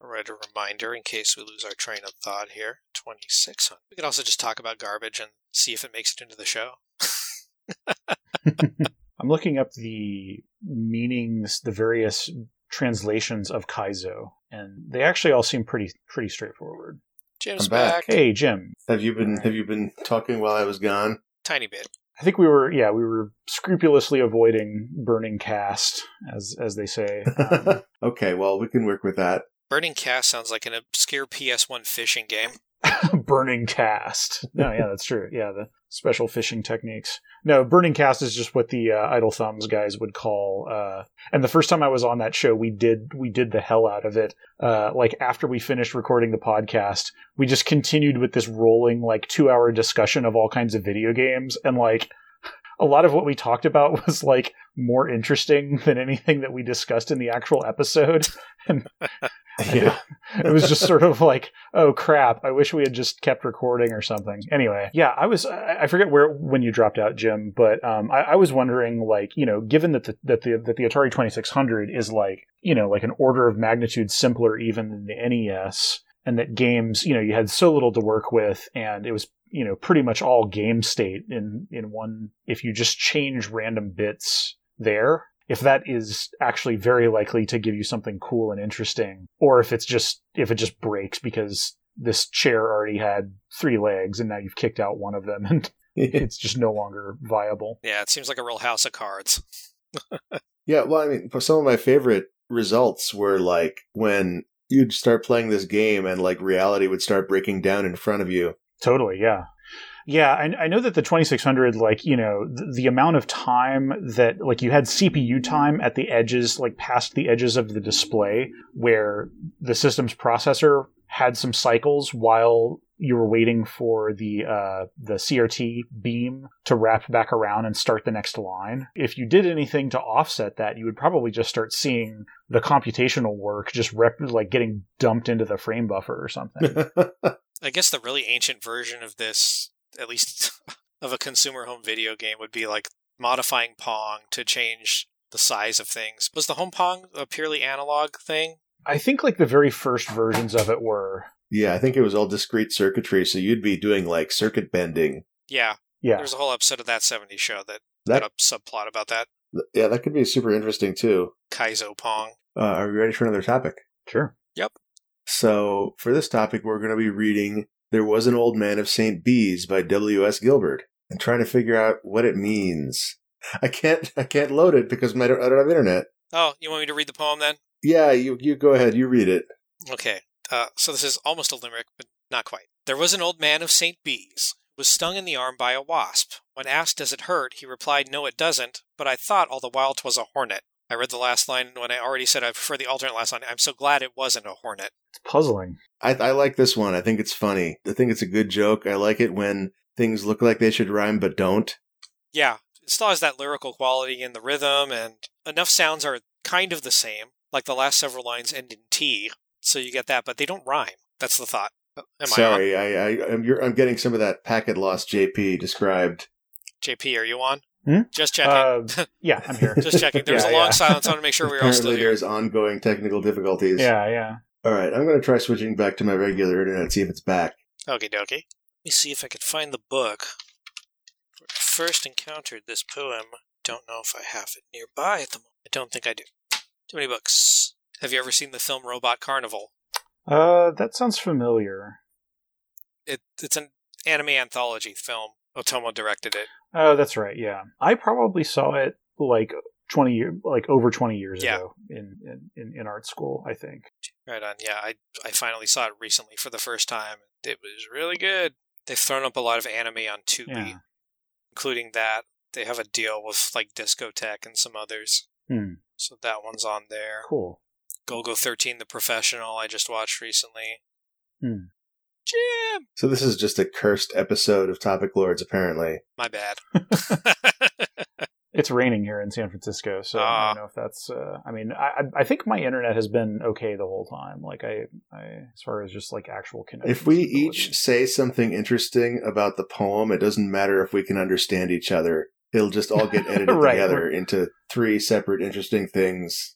I'll write a reminder in case we lose our train of thought here. 2600. We could also just talk about garbage and see if it makes it into the show. I'm looking up the meanings, the various translations of Kaizo, and they actually all seem pretty pretty straightforward. Jim's I'm back. Hey, Jim. Have you been Have you been talking while I was gone? Tiny bit. I think we were, yeah, we were scrupulously avoiding burning cast, as as they say. Um, okay, well we can work with that. Burning Cast sounds like an obscure PS1 fishing game. burning cast. No, yeah, that's true. Yeah, the special fishing techniques. No, burning cast is just what the uh, idle thumbs guys would call. Uh, and the first time I was on that show, we did we did the hell out of it. Uh, like after we finished recording the podcast, we just continued with this rolling like two hour discussion of all kinds of video games, and like a lot of what we talked about was like more interesting than anything that we discussed in the actual episode. And Yeah. it was just sort of like, oh crap! I wish we had just kept recording or something. Anyway, yeah, I was I forget where when you dropped out, Jim, but um, I, I was wondering, like, you know, given that the that the that the Atari Twenty Six Hundred is like, you know, like an order of magnitude simpler even than the NES, and that games, you know, you had so little to work with, and it was you know pretty much all game state in in one. If you just change random bits there, if that is actually very likely to give you something cool and interesting, or if it's just if it just breaks because this chair already had three legs and now you've kicked out one of them and it's just no longer viable. Yeah, it seems like a real house of cards. Yeah, well, I mean, for some of my favorite results were like when you'd start playing this game and like reality would start breaking down in front of you. Totally, yeah. Yeah, I, I know that the 2600, like, you know, the, the amount of time that, like, you had CPU time at the edges, like, past the edges of the display, where the system's processor had some cycles while you were waiting for the uh, the CRT beam to wrap back around and start the next line. If you did anything to offset that, you would probably just start seeing the computational work just rep- like getting dumped into the frame buffer or something. I guess the really ancient version of this, at least of a consumer home video game, would be like modifying Pong to change the size of things. Was the home Pong a purely analog thing? I think like the very first versions of it were. yeah, I think it was all discrete circuitry, so you'd be doing like circuit bending. Yeah, Yeah. there's a whole episode of that 70s show that, That got a subplot about that. yeah, that could be super interesting too. Kaizo Pong. Uh, are we ready for another topic? Sure. So for this topic, we're going to be reading "There Was an Old Man of St. Bees" by W. S. Gilbert and trying to figure out what it means. I can't I can't load it because my, I don't have internet. Oh, you want me to read the poem then? Yeah, you you go ahead. You read it. Okay, uh, so this is almost a limerick, but not quite. There was an old man of St. Bees, who was stung in the arm by a wasp. When asked, does it hurt, he replied, no, it doesn't, but I thought all the while 'twas a hornet. I read the last line when I already said I prefer the alternate last line. I'm so glad it wasn't a hornet. It's puzzling. I, I like this one. I think it's funny. I think it's a good joke. I like it when things look like they should rhyme but don't. Yeah, it still has that lyrical quality in the rhythm, and enough sounds are kind of the same. Like the last several lines end in T, so you get that, but they don't rhyme. That's the thought. Am I? Sorry, I, I I'm you're, I'm getting some of that packet loss JP described. JP, are you on? Hmm? Just checking. Uh, yeah, I'm here. Just checking. There was Yeah, a long yeah. silence. I want to make sure we are all still here. there's ongoing technical difficulties. Yeah, yeah. All right, I'm going to try switching back to my regular internet and see if it's back. Okay, dokie. Let me see if I can find the book. Where I first encountered this poem. Don't know if I have it nearby at the moment. I don't think I do. Too many books. Have you ever seen the film Robot Carnival? Uh, that sounds familiar. It, it's an anime anthology film. Otomo directed it. Oh, that's right. Yeah, I probably saw it like twenty year, like over twenty years Yeah. ago in, in in in art school. I think. Right on. Yeah, I I finally saw it recently for the first time. It was really good. They've thrown up a lot of anime on Tubi, Yeah. including that. They have a deal with like Discotek and some others. Hmm. So that one's on there. Cool. Golgo 13 The Professional I just watched recently. Hmm. Jim! So this is just a cursed episode of Topic Lords, apparently. My bad. It's raining here in San Francisco, so I Ah. don't know if that's. Uh, I mean, I I- I think my internet has been okay the whole time. Like I, I as far as just like actual connection. If we each say something interesting about the poem, it doesn't matter if we can understand each other. It'll just all get edited Right. together into three separate interesting things.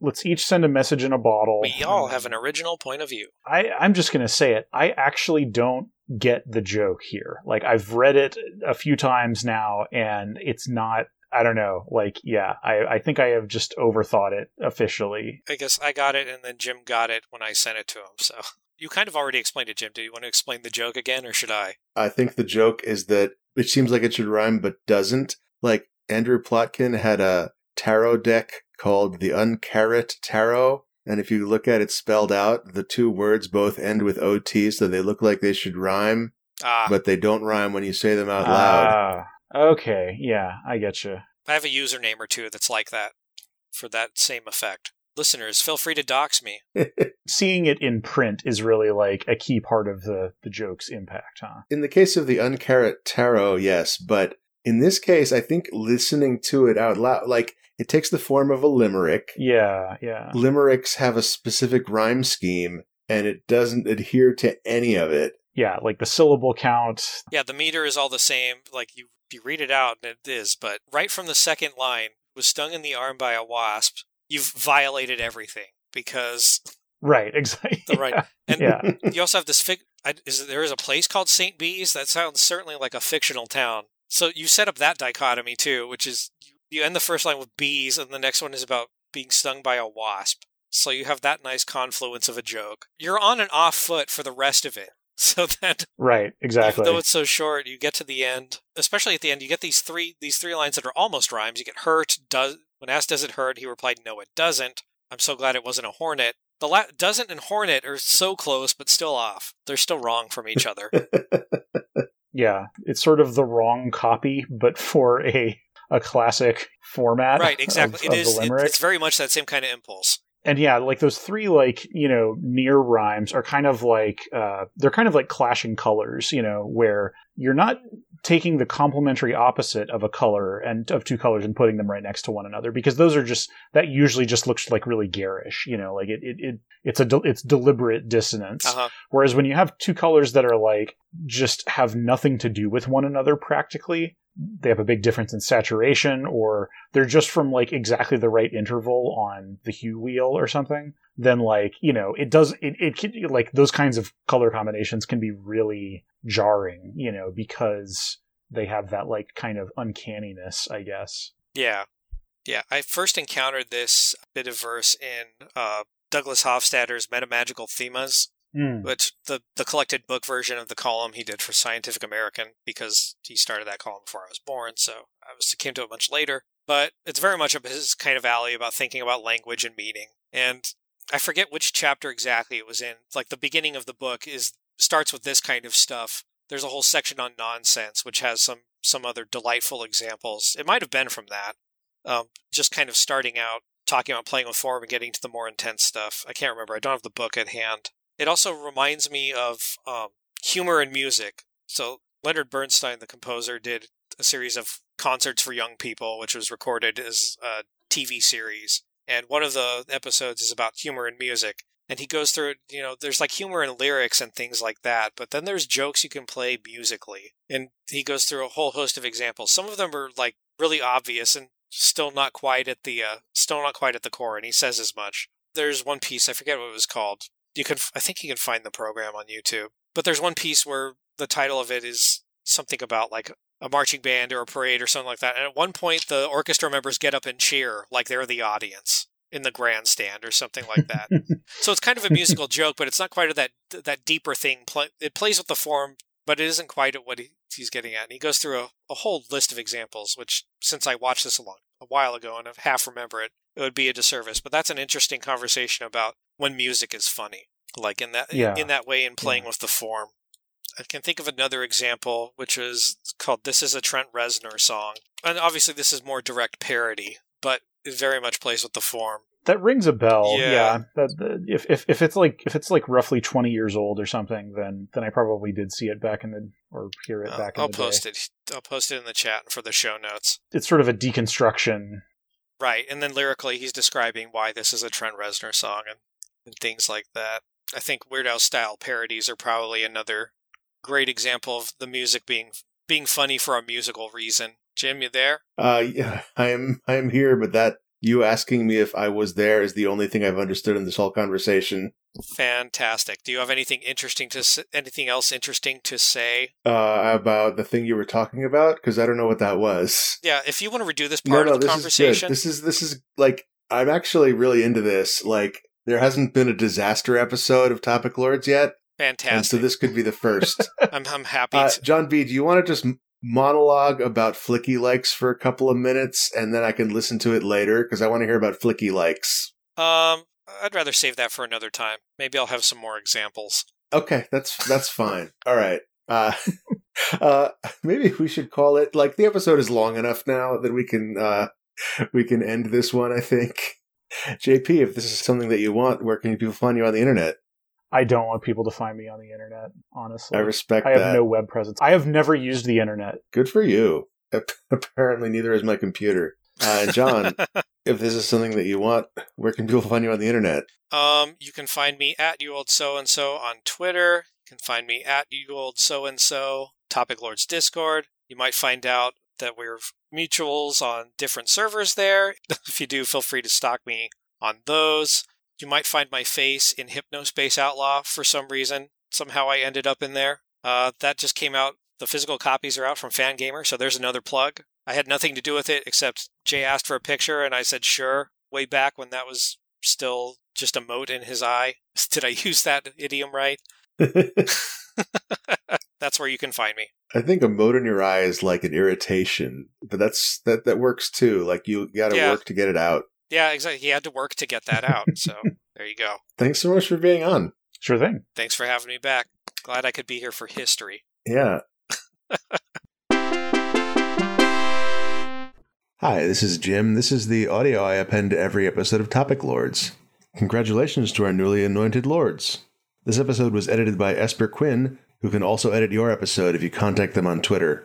Let's each send a message in a bottle. we all have an original point of view. I, I'm just going to say it. I actually don't get the joke here. Like, I've read it a few times now, and it's not, I don't know. Like, yeah, I, I think I have just overthought it officially. I guess I got it, and then Jim got it when I sent it to him. So you kind of already explained it, Jim. Do you want to explain the joke again, or should I? I think the joke is that it seems like it should rhyme, but doesn't. Like Andrew Plotkin had a tarot deck called the Uncarrot Tarot. And if you look at it spelled out, the two words both end with OT, so they look like they should rhyme, Ah, but they don't rhyme when you say them out loud. Ah, okay. Yeah, I get you. I have a username or two that's like that for that same effect. Listeners, feel free to dox me. Seeing it in print is really like a key part of the, the joke's impact, huh? In the case of the Uncarrot Tarot, yes, but in this case, I think listening to it out loud, like it takes the form of a limerick. Yeah, yeah. Limericks have a specific rhyme scheme, and it doesn't adhere to any of it. Yeah, like the syllable count. Yeah, the meter is all the same. Like you, you read it out, and it is. But right from the second line, was stung in the arm by a wasp. You've violated everything because Right, exactly. the right. And Yeah. you also have this. Fic- I, is there is a place called St. Bees that sounds certainly like a fictional town. So you set up that dichotomy too, which is you, you end the first line with bees, and the next one is about being stung by a wasp. So you have that nice confluence of a joke. You're on an off foot for the rest of it. So that Right, exactly. even though it's so short, you get to the end, especially at the end, you get these three these three lines that are almost rhymes. You get hurt. Does when asked, "Does it hurt?" He replied, "No, it doesn't." I'm so glad it wasn't a hornet. The la- doesn't and hornet are so close, but still off. They're still wrong from each other. yeah, it's sort of the wrong copy, but for a a classic format. right? Exactly. Of, it of is. It, it's very much that same kind of impulse. and yeah, like those three like you know near rhymes are kind of like uh, they're kind of like clashing colors. You know, where you're not taking the complementary opposite of a color and of two colors and putting them right next to one another because those are just that usually just looks like really garish. You know, like it it, it it's a de- it's deliberate dissonance. Uh huh. Whereas when you have two colors that are like just have nothing to do with one another practically, they have a big difference in saturation or they're just from like exactly the right interval on the hue wheel or something, then like, you know, it does it, it can like those kinds of color combinations can be really jarring, you know, because they have that like kind of uncanniness, I guess. Yeah. Yeah. I first encountered this bit of verse in uh, Douglas Hofstadter's Metamagical Themas, Mm. which the the collected book version of the column he did for Scientific American because he started that column before I was born, so I was came to it much later. But it's very much up his kind of alley about thinking about language and meaning. And I forget which chapter exactly it was in. Like the beginning of the book is starts with this kind of stuff. There's a whole section on nonsense, which has some some other delightful examples. It might have been from that. Um, just kind of starting out talking about playing with form and getting to the more intense stuff. I can't remember. I don't have the book at hand. It also reminds me of um, humor and music. So Leonard Bernstein, the composer, did a series of concerts for young people, which was recorded as a TV series. And one of the episodes is about humor and music. And he goes through, you know, there's like humor and lyrics and things like that, but then there's jokes you can play musically. And he goes through a whole host of examples. Some of them are like really obvious and still not quite at the uh, still not quite at the core. And he says as much. There's one piece I forget what it was called. You can I think you can find the program on YouTube. But there's one piece where the title of it is something about like a marching band or a parade or something like that. And at one point, the orchestra members get up and cheer like they're the audience in the grandstand or something like that. so it's kind of a musical joke, but it's not quite that that deeper thing. It plays with the form, but it isn't quite at what he's getting at. And he goes through a, a whole list of examples, which since I watched this a long a while ago and I half remember it, it would be a disservice. But that's an interesting conversation about when music is funny, like in that Yeah. in that way, in playing Yeah. with the form. I can think of another example, which is called "This Is a Trent Reznor Song," and obviously this is more direct parody, but it very much plays with the form. That rings a bell. Yeah. Yeah. That, that- if, if if it's like if it's like roughly twenty years old or something, then then I probably did see it back in the or hear it Uh, back in I'll the post day. it. I'll post it in the chat for the show notes. It's sort of a deconstruction. Right, and then lyrically, he's describing why this is a Trent Reznor song and, and things like that. I think Weird Al style parodies are probably another great example of the music being being funny for a musical reason. Jim, you there? Uh, yeah, I am. I am here, but that you asking me if I was there is the only thing I've understood in this whole conversation. Fantastic. Do you have anything interesting to anything else interesting to say? Uh, about the thing you were talking about because I don't know what that was. Yeah, if you want to redo this part no, of the this conversation, is good. This is this is like I'm actually really into this. Like there hasn't been a disaster episode of Topic Lords yet, Fantastic. and so this could be the first. I'm I'm happy. uh, John B, do you want to just monologue about Flicky likes for a couple of minutes, and then I can listen to it later because I want to hear about Flicky likes. um, I'd rather save that for another time. Maybe I'll have some more examples. Okay, that's that's fine. All right. Uh, uh, maybe we should call it like the episode is long enough now that we can uh, we can end this one. I think. JP, if this is something that you want, where can people find you on the internet? I don't want people to find me on the internet. Honestly, I respect I have that. no web presence. I have never used the internet. Good for you. Apparently, neither is my computer. Uh, John, if this is something that you want, where can people find you on the internet? Um, you can find me at you old so and so on Twitter. You can find me at you old so and so Topic Lords Discord. You might find out that we're mutuals on different servers there. if you do, feel free to stalk me on those. You might find my face in Hypnospace Outlaw for some reason. Somehow I ended up in there. Uh, that just came out. The physical copies are out from Fangamer, so there's another plug. I had nothing to do with it except Jay asked for a picture, and I said sure. Way back when that was still just a mote in his eye. Did I use that idiom right? That's where you can find me. I think a mote in your eye is like an irritation, but that's that that works too. Like you got to Yeah. work to get it out. Yeah, exactly. He had to work to get that out. So there you go. Thanks so much for being on. Sure thing. Thanks for having me back. Glad I could be here for history. Yeah. Hi, this is Jim. This is the audio I append to every episode of Topic Lords. Congratulations to our newly anointed lords. This episode was edited by Esper Quinn, who can also edit your episode if you contact them on Twitter.